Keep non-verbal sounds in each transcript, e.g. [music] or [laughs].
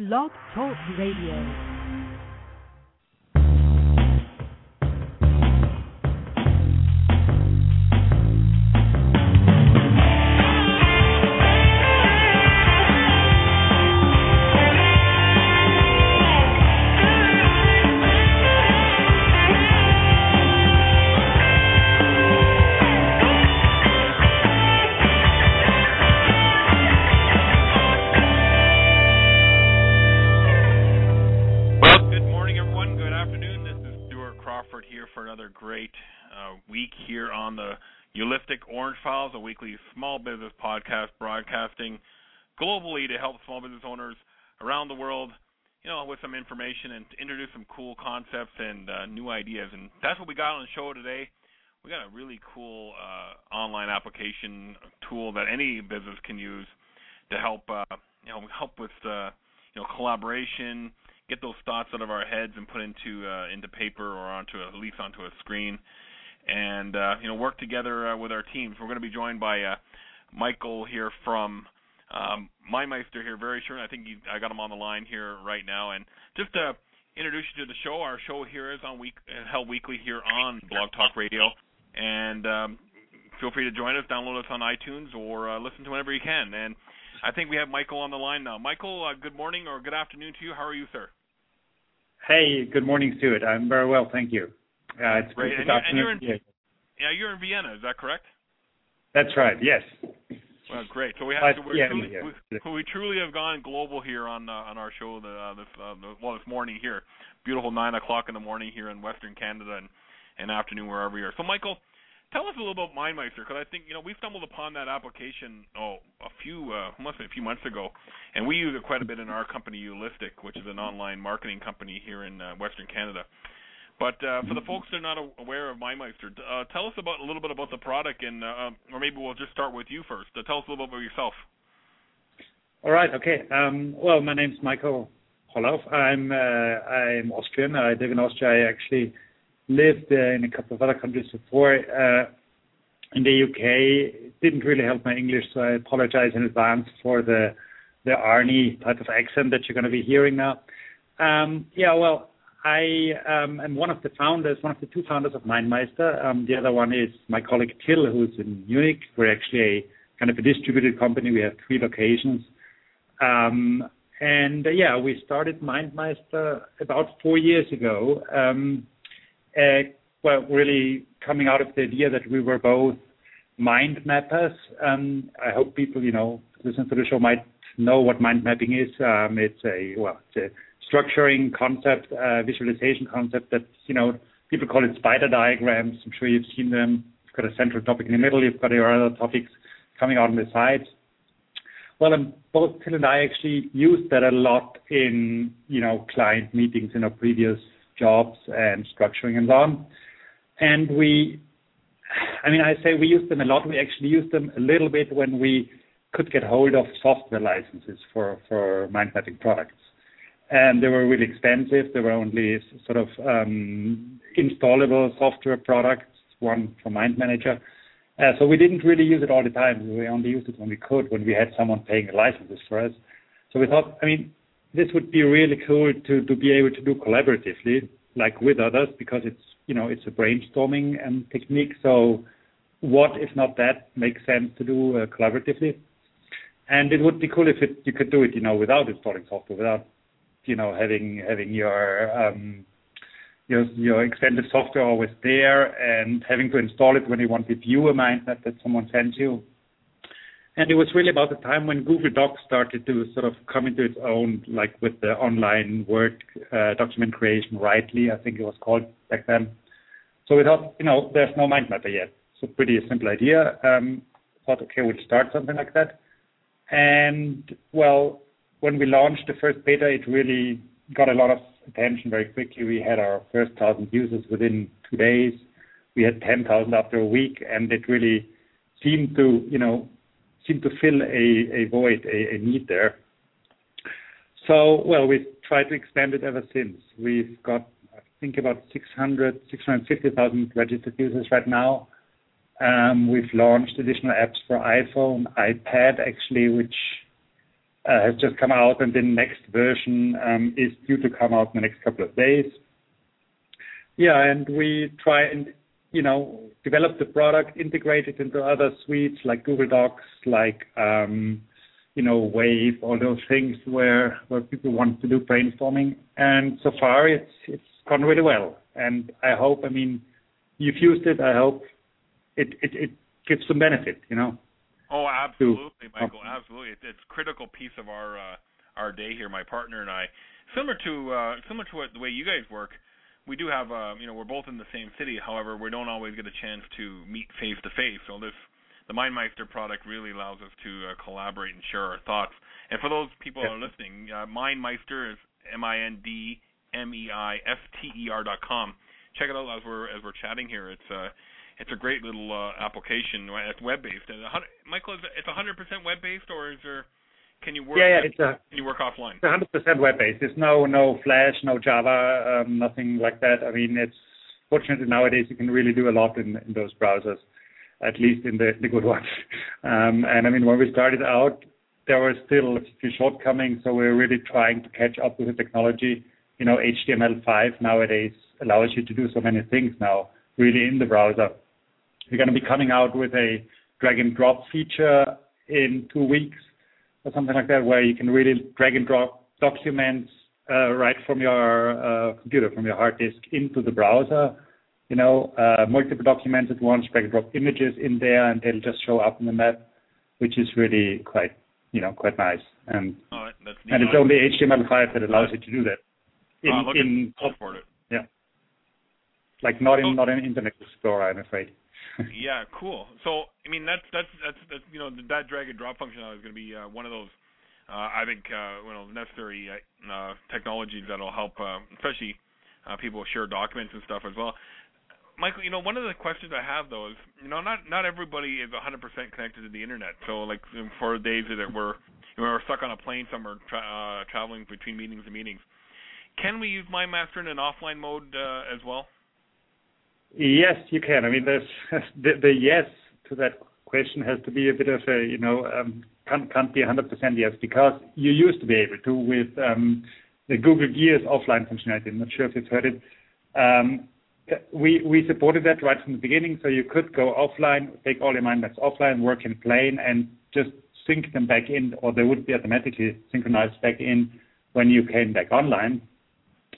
Blog Talk Radio. Weekly small business podcast broadcasting globally to help small business owners around the world, you know, with some information and introduce some cool concepts and uh, new ideas. And that's what we got on the show today. We got a really cool uh, online application tool that any business can use to help, uh, you know, help with, uh, you know, collaboration get those thoughts out of our heads and put into uh, into paper or onto a, at least onto a screen, and uh, you know work together uh, with our teams. We're going to be joined by uh, Michael here from um, MindMeister here very soon. I think I got him on the line here right now, and just to introduce you to the show. Our show here is on week uh, held weekly here on Blog Talk Radio, and um, feel free to join us, download us on iTunes, or uh, listen to whenever you can. And I think we have Michael on the line now. Michael, uh, good morning or good afternoon to you. How are you, sir? Hey, good morning, Stuart. I'm very well, thank you. Uh, it's Great. good And you're- and you're in-. Yeah, you're in Vienna. Is that correct? That's right. Yes. Well, great. So we have to, yeah, truly, we, we truly have gone global here on uh, on our show. The, uh, this uh, the, well this morning here, beautiful nine o'clock in the morning here in Western Canada and and afternoon wherever you're. So Michael, tell us a little about MindMeister because I think you know we stumbled upon that application oh a few uh, must be a few months ago, and we use it quite a bit in our company Ulistic, which is an online marketing company here in uh, Western Canada. But uh, for the folks that are not aware of MindMeister, uh, tell us about a little bit about the product, and uh, or maybe we'll just start with you first. Uh, tell us a little bit about yourself. All right. Okay. Um, well, my name's Michael Hollauf. I'm uh, I'm Austrian. I live in Austria. I actually lived uh, in a couple of other countries before. Uh, in the UK, it didn't really help my English, so I apologize in advance for the the Arnie type of accent that you're going to be hearing now. Um, yeah. Well, I um, am one of the founders, one of the two founders of MindMeister. Um, the other one is my colleague Till, who's in Munich. We're actually a kind of a distributed company. We have three locations. Um, and uh, yeah, we started MindMeister about four years ago. Uh, well, really coming out of the idea that we were both mind mappers. I hope people, you know, listen to the show might know what mind mapping is. It's a well, it's a structuring concept, uh, visualization concept that you know people call it spider diagrams. I'm sure you've seen them. You've got a central topic in the middle. You've got your other topics coming out on the sides. Well, um, both Till and I actually used that a lot in, you know, client meetings in our previous jobs and structuring and so on. And we, I mean, I say we used them a lot. We actually used them a little bit when we could get hold of software licenses for, for mind mapping products. And they were really expensive. They were only sort of um, installable software products, one for Mind Manager. Uh, so we didn't really use it all the time. We only used it when we could, when we had someone paying the licenses for us. So we thought, I mean, this would be really cool to, be able to do collaboratively, like with others, because it's, you know, it's a brainstorming um, technique. So what, if not that, makes sense to do uh, collaboratively? And it would be cool if you could do it, you know, without installing software, without, you know, having having your um, your your extended software always there and having to install it when you want to view a mind map that someone sends you. And it was really about the time when Google Docs started to sort of come into its own, like with the online Word uh, document creation, Writely, I think it was called back then. So we thought, you know, there's no mind mapper yet. So pretty simple idea. Um, thought, okay, we'll start something like that. And well, when we launched the first beta, it really got a lot of attention very quickly. We had our first thousand users within two days. We had 10,000 after a week, and it really seemed to, you know, seemed to fill a, void, a, need there. So, well, we've tried to expand it ever since. We've got, I think, about 600, 650,000 registered users right now. Um, we've launched additional apps for iPhone, iPad, actually, which has just come out, and the next version um, is due to come out in the next couple of days. Yeah, and we try and you know develop the product, integrate it into other suites like Google Docs, like um, you know Wave, all those things where where people want to do brainstorming. And so far, it's it's gone really well. And I hope, I mean, you've used it. I hope it, it gives some benefit, you know. Oh, absolutely, Michael. Absolutely, it's, it's a critical piece of our uh, our day here. My partner and I, similar to uh, similar to what, the way you guys work, we do have uh, you know we're both in the same city. However, we don't always get a chance to meet face to face. So this the MindMeister product really allows us to uh, collaborate and share our thoughts. And for those people who are listening, uh, MindMeister is M I N D M E I S T E R dot com. Check it out as we're as we're chatting here. It's uh it's a great little uh, application. It's web based. Michael, is it's 100% web based, or is there? Can you work? Yeah, yeah, it's a. Can you work offline? It's 100% web based. There's no no Flash, no Java, um, nothing like that. I mean, it's fortunately nowadays you can really do a lot in, in those browsers, at least in the the good ones. [laughs] Um, and I mean, when we started out, there were still a few shortcomings, so we're really trying to catch up with the technology. You know, HTML5 nowadays allows you to do so many things now, really in the browser. We're going to be coming out with a drag and drop feature in two weeks or something like that, where you can really drag and drop documents uh, right from your uh, computer, from your hard disk into the browser. You know, uh, multiple documents at once, drag and drop images in there, and they'll just show up in the map, which is really quite, you know, quite nice. And and it's only HTML5 that allows you to do that. In, oh, in for it. Yeah. Like not in oh. not in Internet Explorer, I'm afraid yeah, cool. So I mean that's that's that's, that's you know that drag and drop functionality is going to be uh, one of those uh, I think uh, you know necessary uh, technologies that'll help, uh, especially uh, people share documents and stuff as well. Michael, you know, one of the questions I have though is, you know, not not everybody is 100% connected to the internet. So, like for days that we're you know, we're stuck on a plane somewhere, tra- uh, traveling between meetings and meetings, can we use MindMeister in an offline mode uh, as well? Yes, you can. I mean, [laughs] the, yes to that question has to be a bit of a, you know, um, can't, can't be 100% yes because you used to be able to with um, the Google Gears offline functionality. I'm not sure if you've heard it. Um, we we supported that right from the beginning, so you could go offline, take all your mind maps offline, work in plane, and just sync them back in, or they would be automatically synchronized back in when you came back online.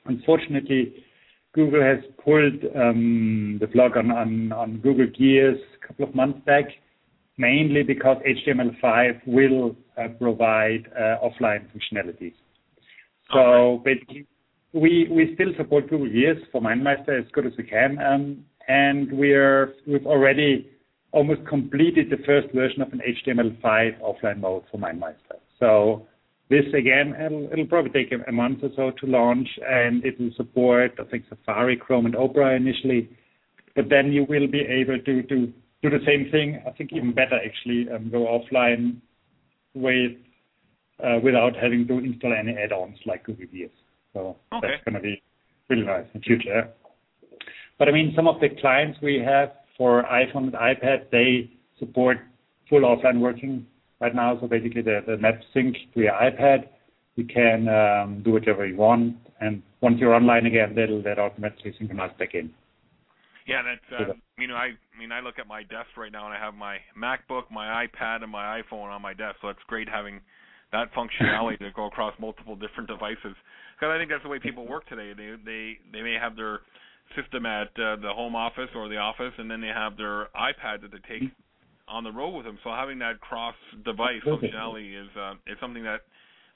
Unfortunately, Google has pulled um, the plug on, on, on Google Gears a couple of months back, mainly because HTML5 will uh, provide uh, offline functionalities. So basically, we we still support Google Gears for MindMeister as good as we can, um, and we're we've already almost completed the first version of an HTML5 offline mode for MindMeister. This again, it'll, probably take a, month or so to launch, and it will support, I think, Safari, Chrome, and Opera initially. But then you will be able to, do the same thing, I think even better actually, um, go offline with uh, without having to install any add-ons like Google. So okay. that's going to be really nice in future. But I mean, some of the clients we have for iPhone and iPad, they support full offline working right now. So basically, the, the map sync to your iPad. You can um, do whatever you want, and once you're online again, that'll that automatically synchronize back in. Yeah, that's uh, you know I, mean I look at my desk right now and I have my MacBook, my iPad, and my iPhone on my desk. So it's great having that functionality to go across multiple different devices. Because I think that's the way people work today. They they they may have their system at uh, the home office or the office, and then they have their iPad that they take on the road with them. So having that cross-device functionality is uh, is something that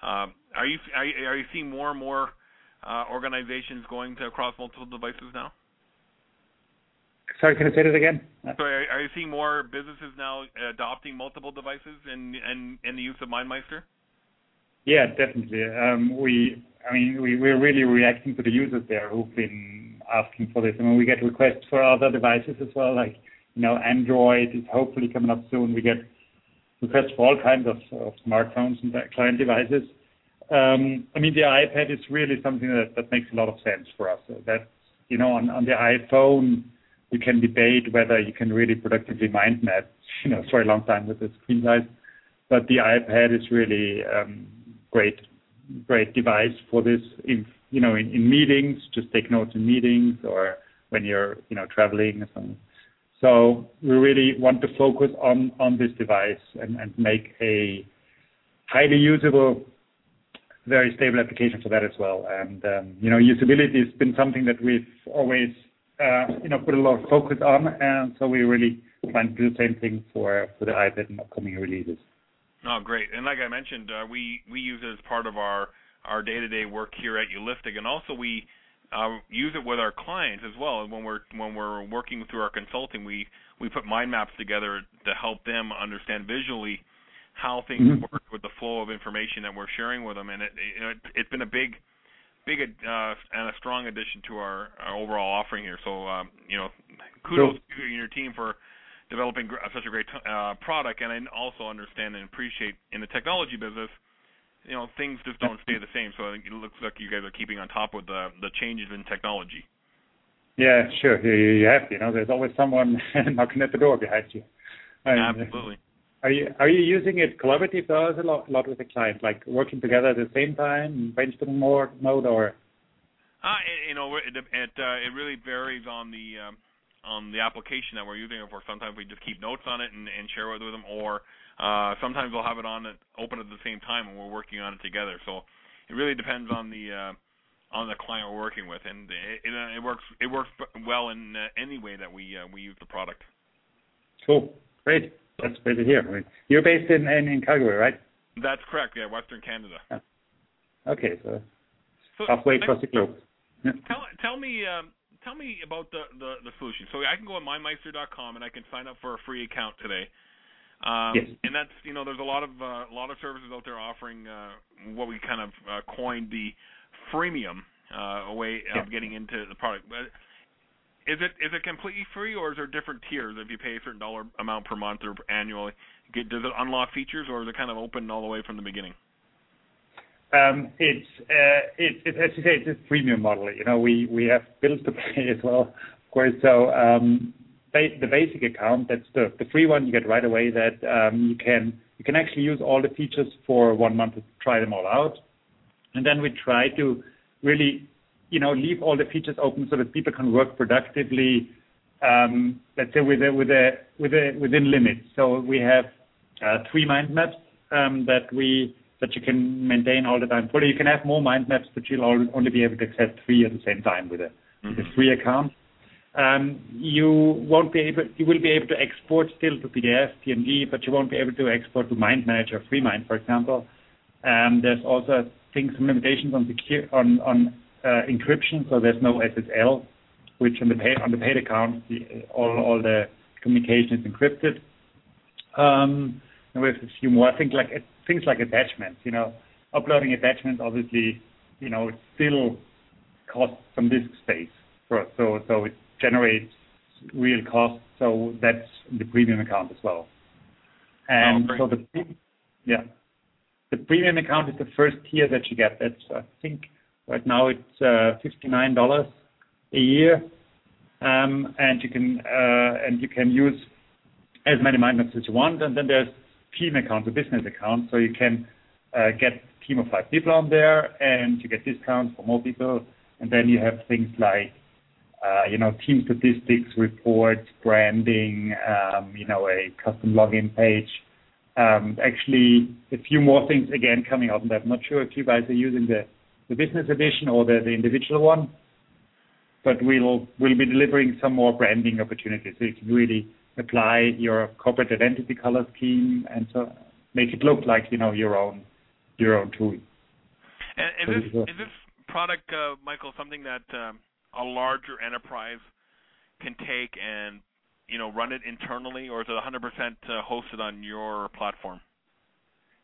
uh, are you are, are you seeing more and more uh, organizations going to across multiple devices now? Sorry, can I say that again? So are, are you seeing more businesses now adopting multiple devices and and in the use of MindMeister? Yeah, definitely. Um, we, I mean, we, we're really reacting to the users there who've been asking for this. I mean, we get requests for other devices as well, like Android is hopefully coming up soon. We get requests for all kinds of, smartphones and client devices. Um, I mean, the iPad is really something that, makes a lot of sense for us. That, you know, on, the iPhone, you can debate whether you can really productively mind map, [laughs] you know, for a long time with the screen size. But the iPad is really um, great great device for this you know in meetings, just take notes in meetings or when you're you know traveling or something. So we really want to focus on this device and, make a highly usable, very stable application for that as well. And um, you know, usability has been something that we've always uh, you know put a lot of focus on, and so we really plan to do the same thing for for the iPad and upcoming releases. Oh, great! And like I mentioned, uh, we use it as part of our day-to-day work here at Ulistic, and also we uh, use it with our clients as well. And when we're when we're working through our consulting, we we put mind maps together to help them understand visually how things mm-hmm. work with the flow of information that we're sharing with them. And it, it it's been a big big uh, and a strong addition to our, our overall offering here. So um, you know, kudos to you and your team for developing such a great uh, product. And I also understand and appreciate in the technology business you know things just don't stay the same. So I think it looks like you guys are keeping on top with the the changes in technology. Yeah, sure. You, you have to. You know, there's always someone [laughs] knocking at the door behind you. And Absolutely. Are you are you using it collaborative a lot, a lot with the client, like working together at the same time, brainstorming more mode, or? Uh, it, you know, it it, uh, it really varies on the um, on the application that we're using it for. Sometimes we just keep notes on it and, and share it with them, or uh, sometimes we'll have it on it open at the same time when we're working on it together. So it really depends on the uh, on the client we're working with, and it, it, uh, it works it works well in uh, any way that we uh, we use the product. Cool, great. That's great to hear. I mean, you're based in, in in Calgary, right? That's correct. Yeah, Western Canada. Yeah. Okay, so, so halfway across the globe. Tell tell me um, tell me about the, the the solution. So I can go on mindmeister.com and I can sign up for a free account today. Um, yes. And that's you know there's a lot of uh, a lot of services out there offering uh, what we kind of uh, coined the freemium uh, way yeah. of getting into the product. But is it is it completely free or is there different tiers if you pay a certain dollar amount per month or annually? Get, does it unlock features or is it kind of open all the way from the beginning? Um, it's uh, it, it, as you say, it's a freemium model. You know, we have bills to [laughs] pay as well, of course. So um, the basic account, that's the, free one you get right away that um, you can actually use all the features for one month to try them all out. And then we try to really, you know, leave all the features open so that people can work productively, let's say within limits. So we have uh, three mind maps that we that you can maintain all the time. Fully, you can have more mind maps, but you'll only be able to access three at the same time with a, mm-hmm. free account. Um, you won't be able, you will be able to export still to PDF, PNG, but you won't be able to export to Mind Manager, FreeMind, for example. Um, there's also, I think, some limitations on secure, on, on uh, encryption, so there's no SSL, which on the pay, on the paid account, the, all, all the communication is encrypted. Um, and we have a few more, I think, like things like attachments. You know, uploading attachments, obviously, you know, it still costs some disk space for us. So, so it generates real costs. So that's the premium account as well. And oh, so the yeah, the premium account is the first tier that you get. That's I think right now it's uh, fifty nine dollars a year, um, and you can uh, and you can use as many mind maps as you want. And then there's team account, the business account, so you can uh, get a team of five people on there, and you get discounts for more people. And then you have things like uh, you know, team statistics, reports, branding, um, you know, a custom login page. Um, actually, a few more things again coming out that. I'm not sure if you guys are using the, the business edition or the, the individual one, but we'll we'll be delivering some more branding opportunities so you can really apply your corporate identity color scheme and so make it look like you know your own your own tool. And is this, is this product, uh, Michael, something that um, a larger enterprise can take and you know run it internally, or is it 100% uh, hosted on your platform?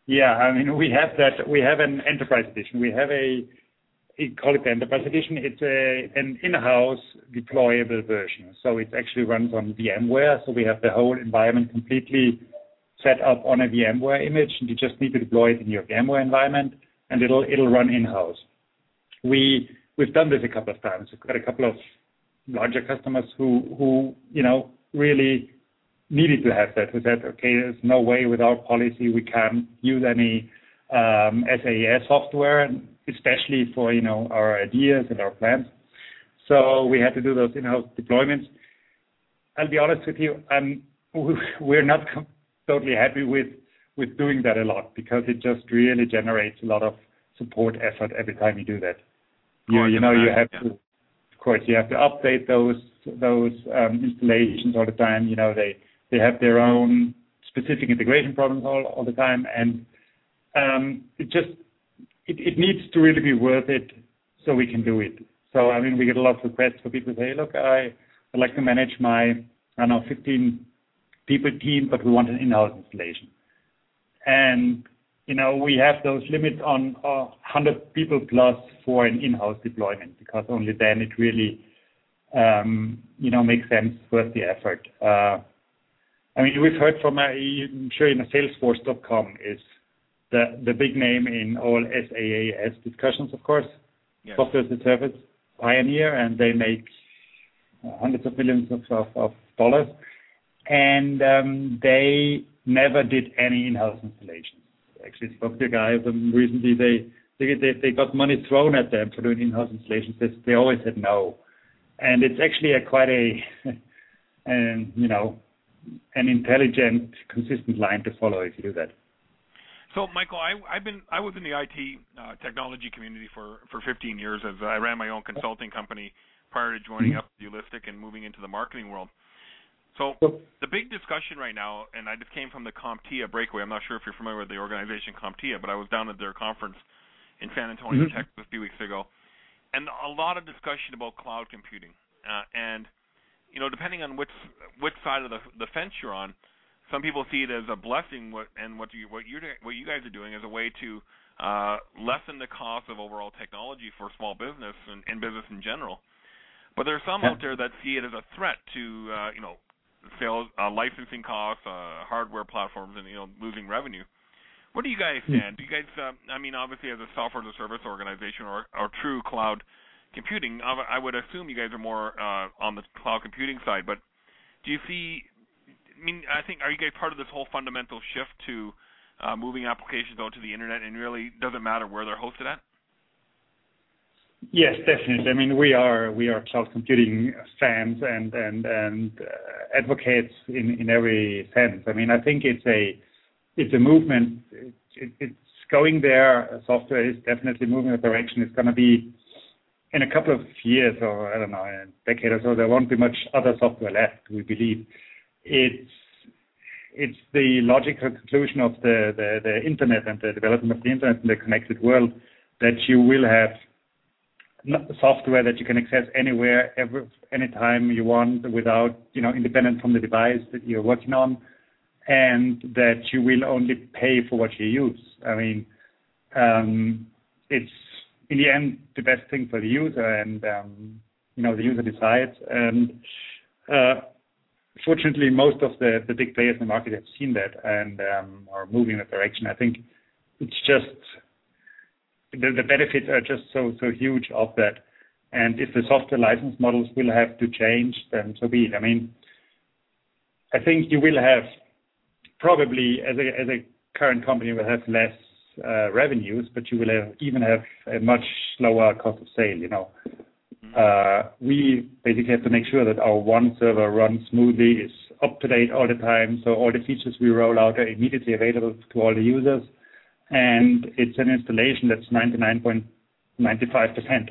Yeah, I mean we have that. We have an enterprise edition. We have a call it the enterprise edition. It's an in-house deployable version. So it actually runs on VMware. So we have the whole environment completely set up on a VMware image, and you just need to deploy it in your VMware environment, and it'll it'll run in-house. We we've done this a couple of times. We've got a couple of larger customers who, you know, really needed to have that. Who said, "Okay, there's no way with our policy we can use any um, SaaS software, especially for you know our ideas and our plans. So we had to do those in-house deployments. I'll be honest with you, um, we're not totally happy with with doing that a lot because it just really generates a lot of support effort every time you do that. You, you know, you have to, of course, you have to update those those um, installations all the time. You know, they they have their own specific integration problems all all the time, and um, it just it, needs to really be worth it so we can do it. So I mean, we get a lot of requests for people say, look, I'd like to manage my I don't know 15 people team, but we want an in-house installation. And you know, we have those limits on uh, 100 people plus for an in-house deployment because only then it really, um, you know, makes sense worth the effort. Uh, I mean, we've heard from, uh, I'm sure you know, Salesforce.com is the the big name in all SaaS discussions, of course. Yes. Software as a service pioneer, and they make hundreds of millions of, dollars. And um, they never did any in-house installations. Actually, spoke to a guy recently. They they they, they got money thrown at them for doing in-house installations. They, they always said no, and it's actually a quite a, and [laughs] you know, an intelligent, consistent line to follow if you do that. So, Michael, I, I've been I was in the IT uh, technology community for for 15 years as I ran my own consulting company prior to joining up Ulistic and moving into the marketing world. So the big discussion right now, and I just came from the CompTIA breakaway. I'm not sure if you're familiar with the organization CompTIA, but I was down at their conference in San Antonio, Mhm. Texas, a few weeks ago, and a lot of discussion about cloud computing. Uh, and you know, depending on which which side of the the fence you're on, some people see it as a blessing, what and what you what you what you guys are doing as a way to uh, lessen the cost of overall technology for small business and, and business in general. But there are some Yeah. out there that see it as a threat to uh, you know sales, uh, licensing costs, uh, hardware platforms, and you know losing revenue. What do you guys Hmm. stand? Do you guys? Uh, I mean, obviously, as a software as a service organization or, or true cloud computing, I I would assume you guys are more uh, on the cloud computing side. But do you see? Mean, I think are you guys part of this whole fundamental shift to uh, moving applications out to the internet and really doesn't matter where they're hosted at? Yes, definitely. I mean, we are we are cloud computing fans and and and uh, advocates in in every sense. I mean, I think it's a it's a movement. It, it, it's going there. Software is definitely moving in the direction. It's going to be in a couple of years or I don't know, a decade or so. There won't be much other software left. We believe it's it's the logical conclusion of the, internet and the development of the internet and the connected world that you will have software that you can access anywhere, anytime you want, without you know, independent from the device that you're working on, and that you will only pay for what you use. I mean, um, it's in the end the best thing for the user, and um, you know, the user decides. Fortunately, most of the the big players in the market have seen that and um, are moving in that direction. I think it's just the, benefits are just so so huge of that. And if the software license models will have to change, then so be it. I mean, I think you will have probably as a as a current company will have less uh, revenues, but you will even have a much lower cost of sale. You know, Uh, we basically have to make sure that our one server runs smoothly, is up to date all the time, so all the features we roll out are immediately available to all the users and it's an installation that's 99.95%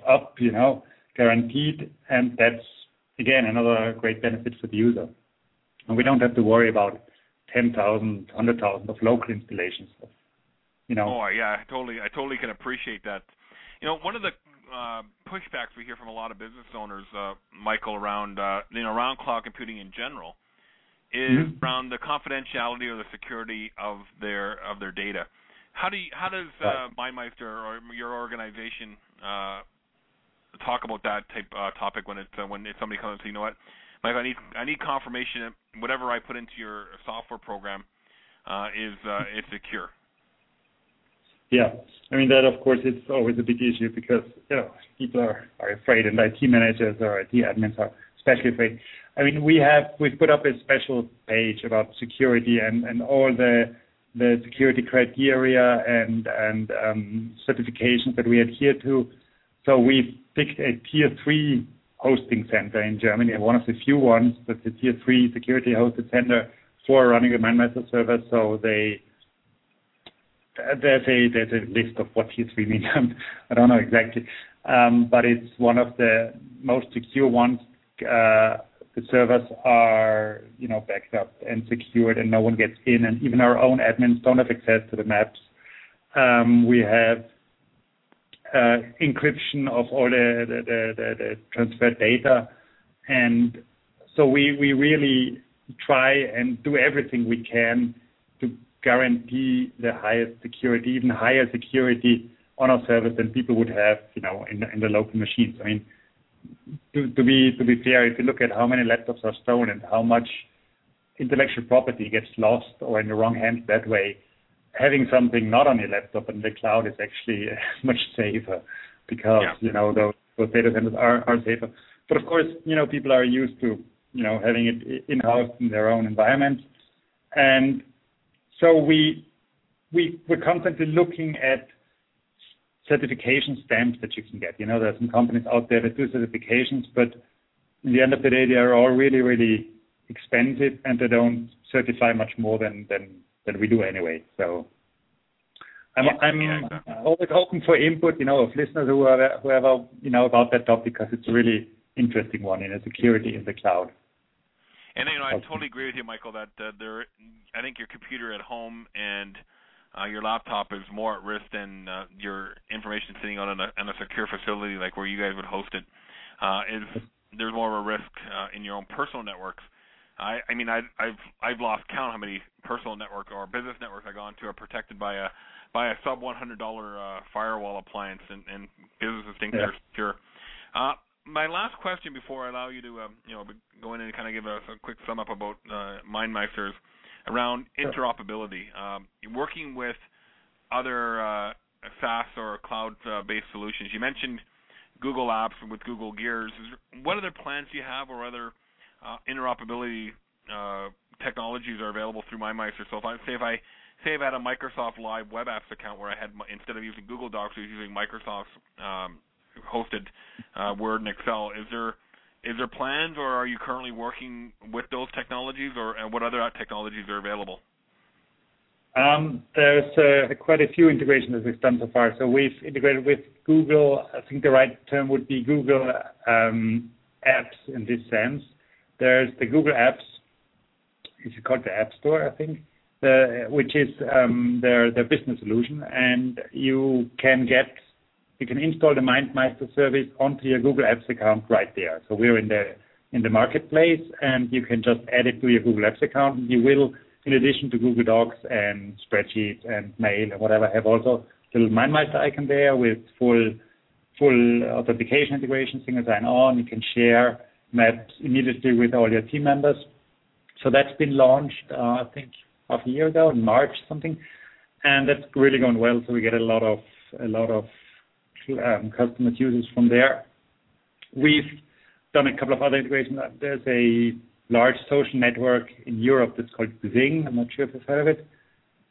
up, you know, guaranteed, and that's again another great benefit for the user. And we don't have to worry about 10,000, 100,000 of local installations. You know. Oh yeah, I totally can appreciate that. You know, one of the uh, pushbacks we hear from a lot of business owners, uh, Michael, around uh, you know around cloud computing in general, is Mhm. around the confidentiality or the security of their of their data. How do you, how does uh, MindMeister or your organization uh, talk about that type uh, topic when it's uh, when somebody comes and says, you know what, Mike, I need I need confirmation that whatever I put into your software program uh, is uh, is secure. Yeah. I mean, that of course it's always a big issue because, you know, people are, are afraid and IT managers or IT admins are especially afraid. I mean, we have, we've put up a special page about security and, and all the the security criteria and and um, certifications that we adhere to. So we've picked a tier three hosting center in Germany, one of the few ones that's a tier three security hosted center for running the MindMeister server. So they there's a list of what tier three means. I don't know exactly, um, but it's one of the most secure ones. Uh, the servers are you know backed up and secured, and no one gets in, and even our own admins don't have access to the maps. Um, we have uh, encryption of all the, transferred data, and so we really try and do everything we can to guarantee the highest security, even higher security on our service than people would have, you know, in the, local machines. I mean, to, to be to be fair, if you look at how many laptops are stolen and how much intellectual property gets lost or in the wrong hands that way, having something not on your laptop in the cloud is actually [laughs] much safer because you know those, those data centers are, safer. But of course, you know people are used to you know having it in house in their own environment, and so we we we're constantly looking at certification stamps that you can get. You know, there are some companies out there that do certifications, but in the end of the day, they are all really, really expensive, and they don't certify much more than than than we do anyway. So I'm I'm always open for input, you know, of listeners who are whoever you know about that topic because it's a really interesting one in a security in the cloud. And you know, I totally agree with you, Michael. That uh, there, I think your computer at home and uh, your laptop is more at risk than uh, your information sitting on a, in a secure facility like where you guys would host it. Uh, is there's more of a risk uh, in your own personal networks. I, I mean, I, I've I've lost count how many personal network or business networks I gone to are protected by a by a sub one hundred dollar uh, firewall appliance, and, and businesses think yeah. they're secure. Uh, my last question before I allow you to um, you know go in and kind of give us a, quick sum up about uh, MindMeisters around interoperability, um, working with other uh, SaaS or cloud-based solutions. You mentioned Google Apps with Google Gears. What other plans do you have, or other uh, interoperability uh, technologies are available through MindMeister? So if I say if I say if I had a Microsoft Live Web Apps account where I had instead of using Google Docs, I was using Microsoft's um, hosted uh, Word and Excel. Is there is there plans, or are you currently working with those technologies, or and what other technologies are available? Um, there's uh, quite a few integrations that we've done so far. So we've integrated with Google. I think the right term would be Google um, Apps in this sense. There's the Google Apps, it's called the App Store, I think, the, which is um, their their business solution, and you can get you can install the MindMeister service onto your Google Apps account right there. So we're in the marketplace, and you can just add it to your Google Apps account. You will, in addition to Google Docs and spreadsheets and mail and whatever, have also little MindMeister icon there with full authentication integration, single sign-on. You can share maps immediately with all your team members. So that's been launched, uh, I think, half a year ago in March something, and that's really going well. So we get a lot of a lot of Um, customers users from there. We've done a couple of other integrations. Uh, there's a large social network in Europe that's called Xing. I'm not sure if you've heard of it.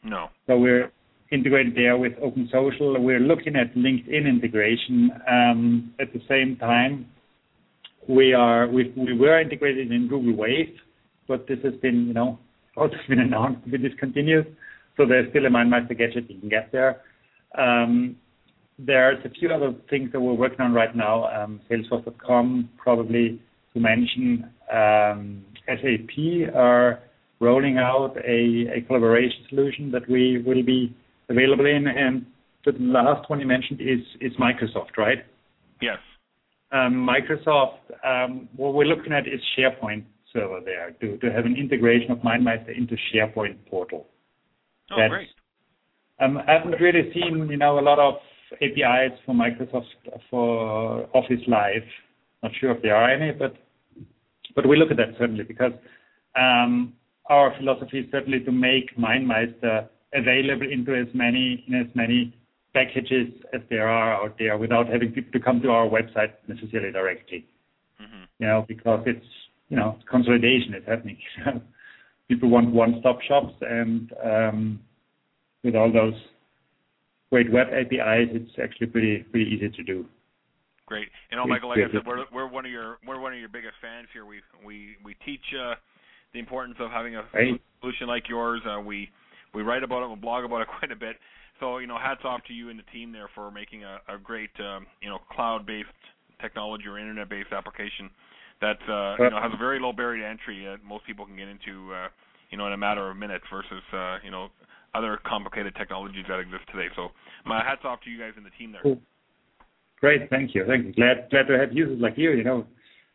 No. So we're integrated there with OpenSocial. We're looking at LinkedIn integration. Um, at the same time, we are we, we were integrated in Google Wave, but this has been you know [laughs] also been announced to be discontinued. So there's still a MindMeister gadget you can get there. Um, There's a few other things that we're working on right now. Um, Salesforce.com, probably to mention. Um, SAP are rolling out a, collaboration solution that we will be available in. And the last one you mentioned is, is Microsoft, right? Yes. Um, Microsoft, um, what we're looking at is SharePoint server there to, to have an integration of MindMeister into SharePoint portal. Oh, great. Um, I haven't really seen, you know, a lot of APIs for Microsoft for Office Live. Not sure if there are any, but but we look at that certainly because um, our philosophy is certainly to make MindMeister available into as many in as many packages as there are out there without having people to come to our website necessarily directly. Mm-hmm. You know, because it's you know consolidation is happening. [laughs] people want one-stop shops, and um, with all those great web APIs, it's actually pretty pretty easy to do. Great. You know, Michael, like I said, we're we're one of your we're one of your biggest fans here. We we we teach uh, the importance of having a right. solution like yours. Uh, we we write about it, we blog about it [laughs] quite a bit. So you know, hats off to you and the team there for making a, a great um, you know cloud-based technology or internet-based application that uh, you know has a very low barrier to entry that most people can get into uh, you know in a matter of minutes versus uh, you know other complicated technologies that exist today. So my hats off to you guys and the team there. Cool. Great, thank you, thank you. Glad glad to have users like you, you know,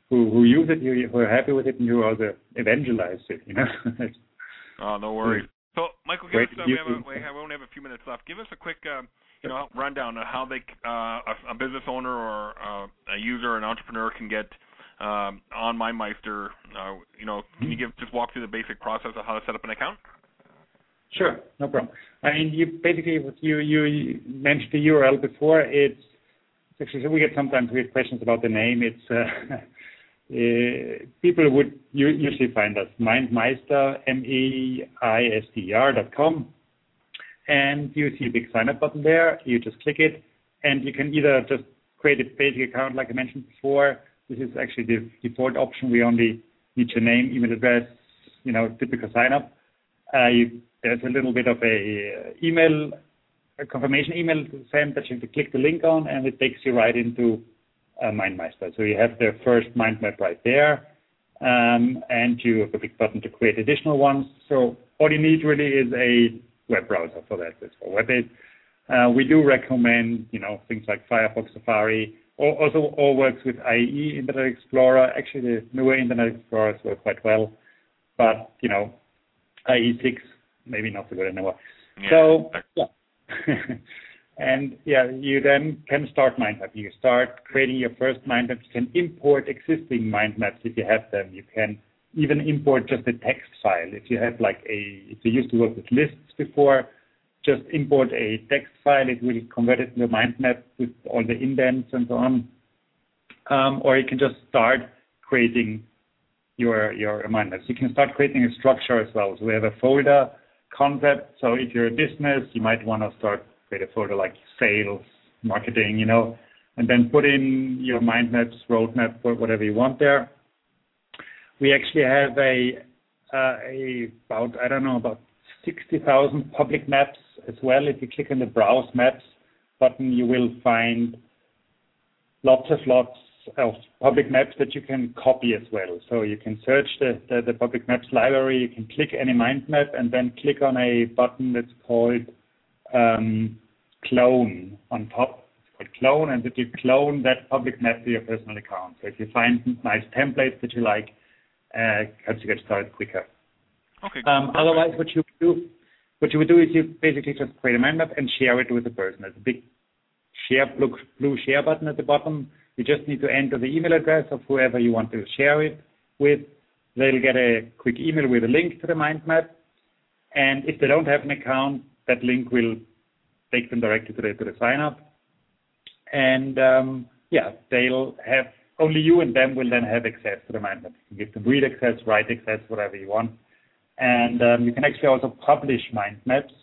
who who use it, who, who are happy with it, and who also evangelize it, you know. [laughs] oh, no worries. So, Michael, give us, uh, we, have a, we, have, we only have a few minutes left. Give us a quick, uh, you know, rundown of how they, uh, a, a business owner or uh, a user, an entrepreneur can get um, on MindMeister. Uh, you know, can you give just walk through the basic process of how to set up an account? Sure, no problem. I mean, you basically you you mentioned the URL before. It's actually we get sometimes we get questions about the name. It's uh, [laughs] uh, people would usually find us MindMeister, M-E-I-S-T-E-R dot com, and you see a big sign up button there. You just click it, and you can either just create a basic account like I mentioned before. This is actually the default option. We only need your name, email address, you know, typical sign up. Uh, you, there's a little bit of a uh, email, a confirmation email to send that you have to click the link on, and it takes you right into uh, MindMeister. So you have the first mind map right there, um, and you have a big button to create additional ones. So all you need really is a web browser for that. It's for web-based. Uh, we do recommend, you know, things like Firefox, Safari. Also, all works with IE Internet Explorer. Actually, the newer Internet Explorers work quite well, but you know, IE6 maybe not so good anymore. Yeah. So yeah. [laughs] And yeah, you then can start mind map. You start creating your first mind map. You can import existing mind maps if you have them. You can even import just a text file. If you have like a, if you used to work with lists before, just import a text file. It will convert it into a mind map with all the indents and so on. Um, or you can just start creating your your mind maps. You can start creating a structure as well. So we have a folder concept. So if you're a business, you might want to start create a folder like sales, marketing, you know, and then put in your mind maps, roadmap, whatever you want there. We actually have a, uh, a about I don't know about 60,000 public maps as well. If you click on the Browse Maps button, you will find lots of lots of public maps that you can copy as well. So you can search the, the, the public maps library, you can click any mind map and then click on a button that's called um, clone on top. It's called clone, and that you clone that public map to your personal account. So if you find nice templates that you like, uh, helps you get started quicker. Okay. Um, otherwise, what you do, what you would do is you basically just create a mind map and share it with a person. There's a big share blue, blue share button at the bottom. You just need to enter the email address of whoever you want to share it with. They'll get a quick email with a link to the mind map. And if they don't have an account, that link will take them directly to the, to the sign up. And um, yeah, they'll have only you and them will then have access to the mind map. You can give them read access, write access, whatever you want. And um, you can actually also publish mind maps.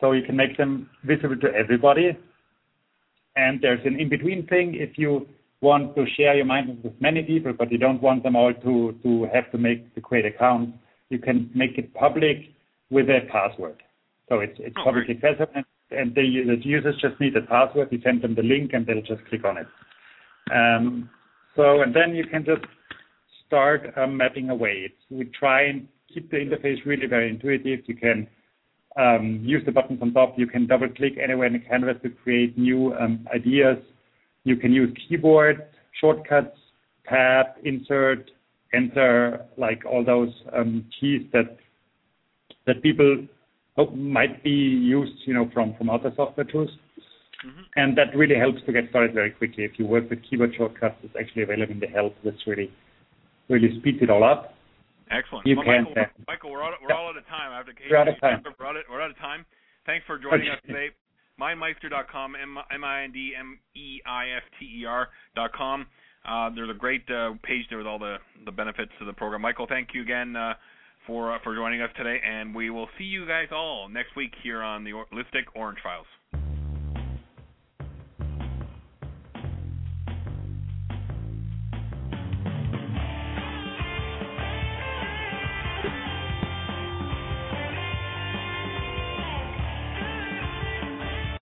So you can make them visible to everybody. And there's an in-between thing. If you want to share your mind with many people, but you don't want them all to, to have to make to create accounts, you can make it public with a password. So it's it's oh, publicly accessible, and, and the, the users just need a password. You send them the link, and they'll just click on it. Um, so and then you can just start um, mapping away. It's, we try and keep the interface really very intuitive. You can use the buttons on top. You can double click anywhere in the canvas to create new um, ideas. You can use keyboard shortcuts, tab, insert, enter, like all those um, keys that that people might be used, you know, from from other software tools. Mm-hmm. And that really helps to get started very quickly. If you work with keyboard shortcuts, it's actually available in the help, which really really speeds it all up. Excellent. You well, can, Michael, Michael, we're, all, we're all out of time. I have to. We're out of time. We're out of, we're out of time. Thanks for joining us today. MindMeister.com, M-I-N-D-M-E-I-S-T-E-R dot com. Uh, there's a great uh, page there with all the, the benefits of the program. Michael, thank you again uh, for uh, for joining us today, and we will see you guys all next week here on the or- Ulistic Orange Files.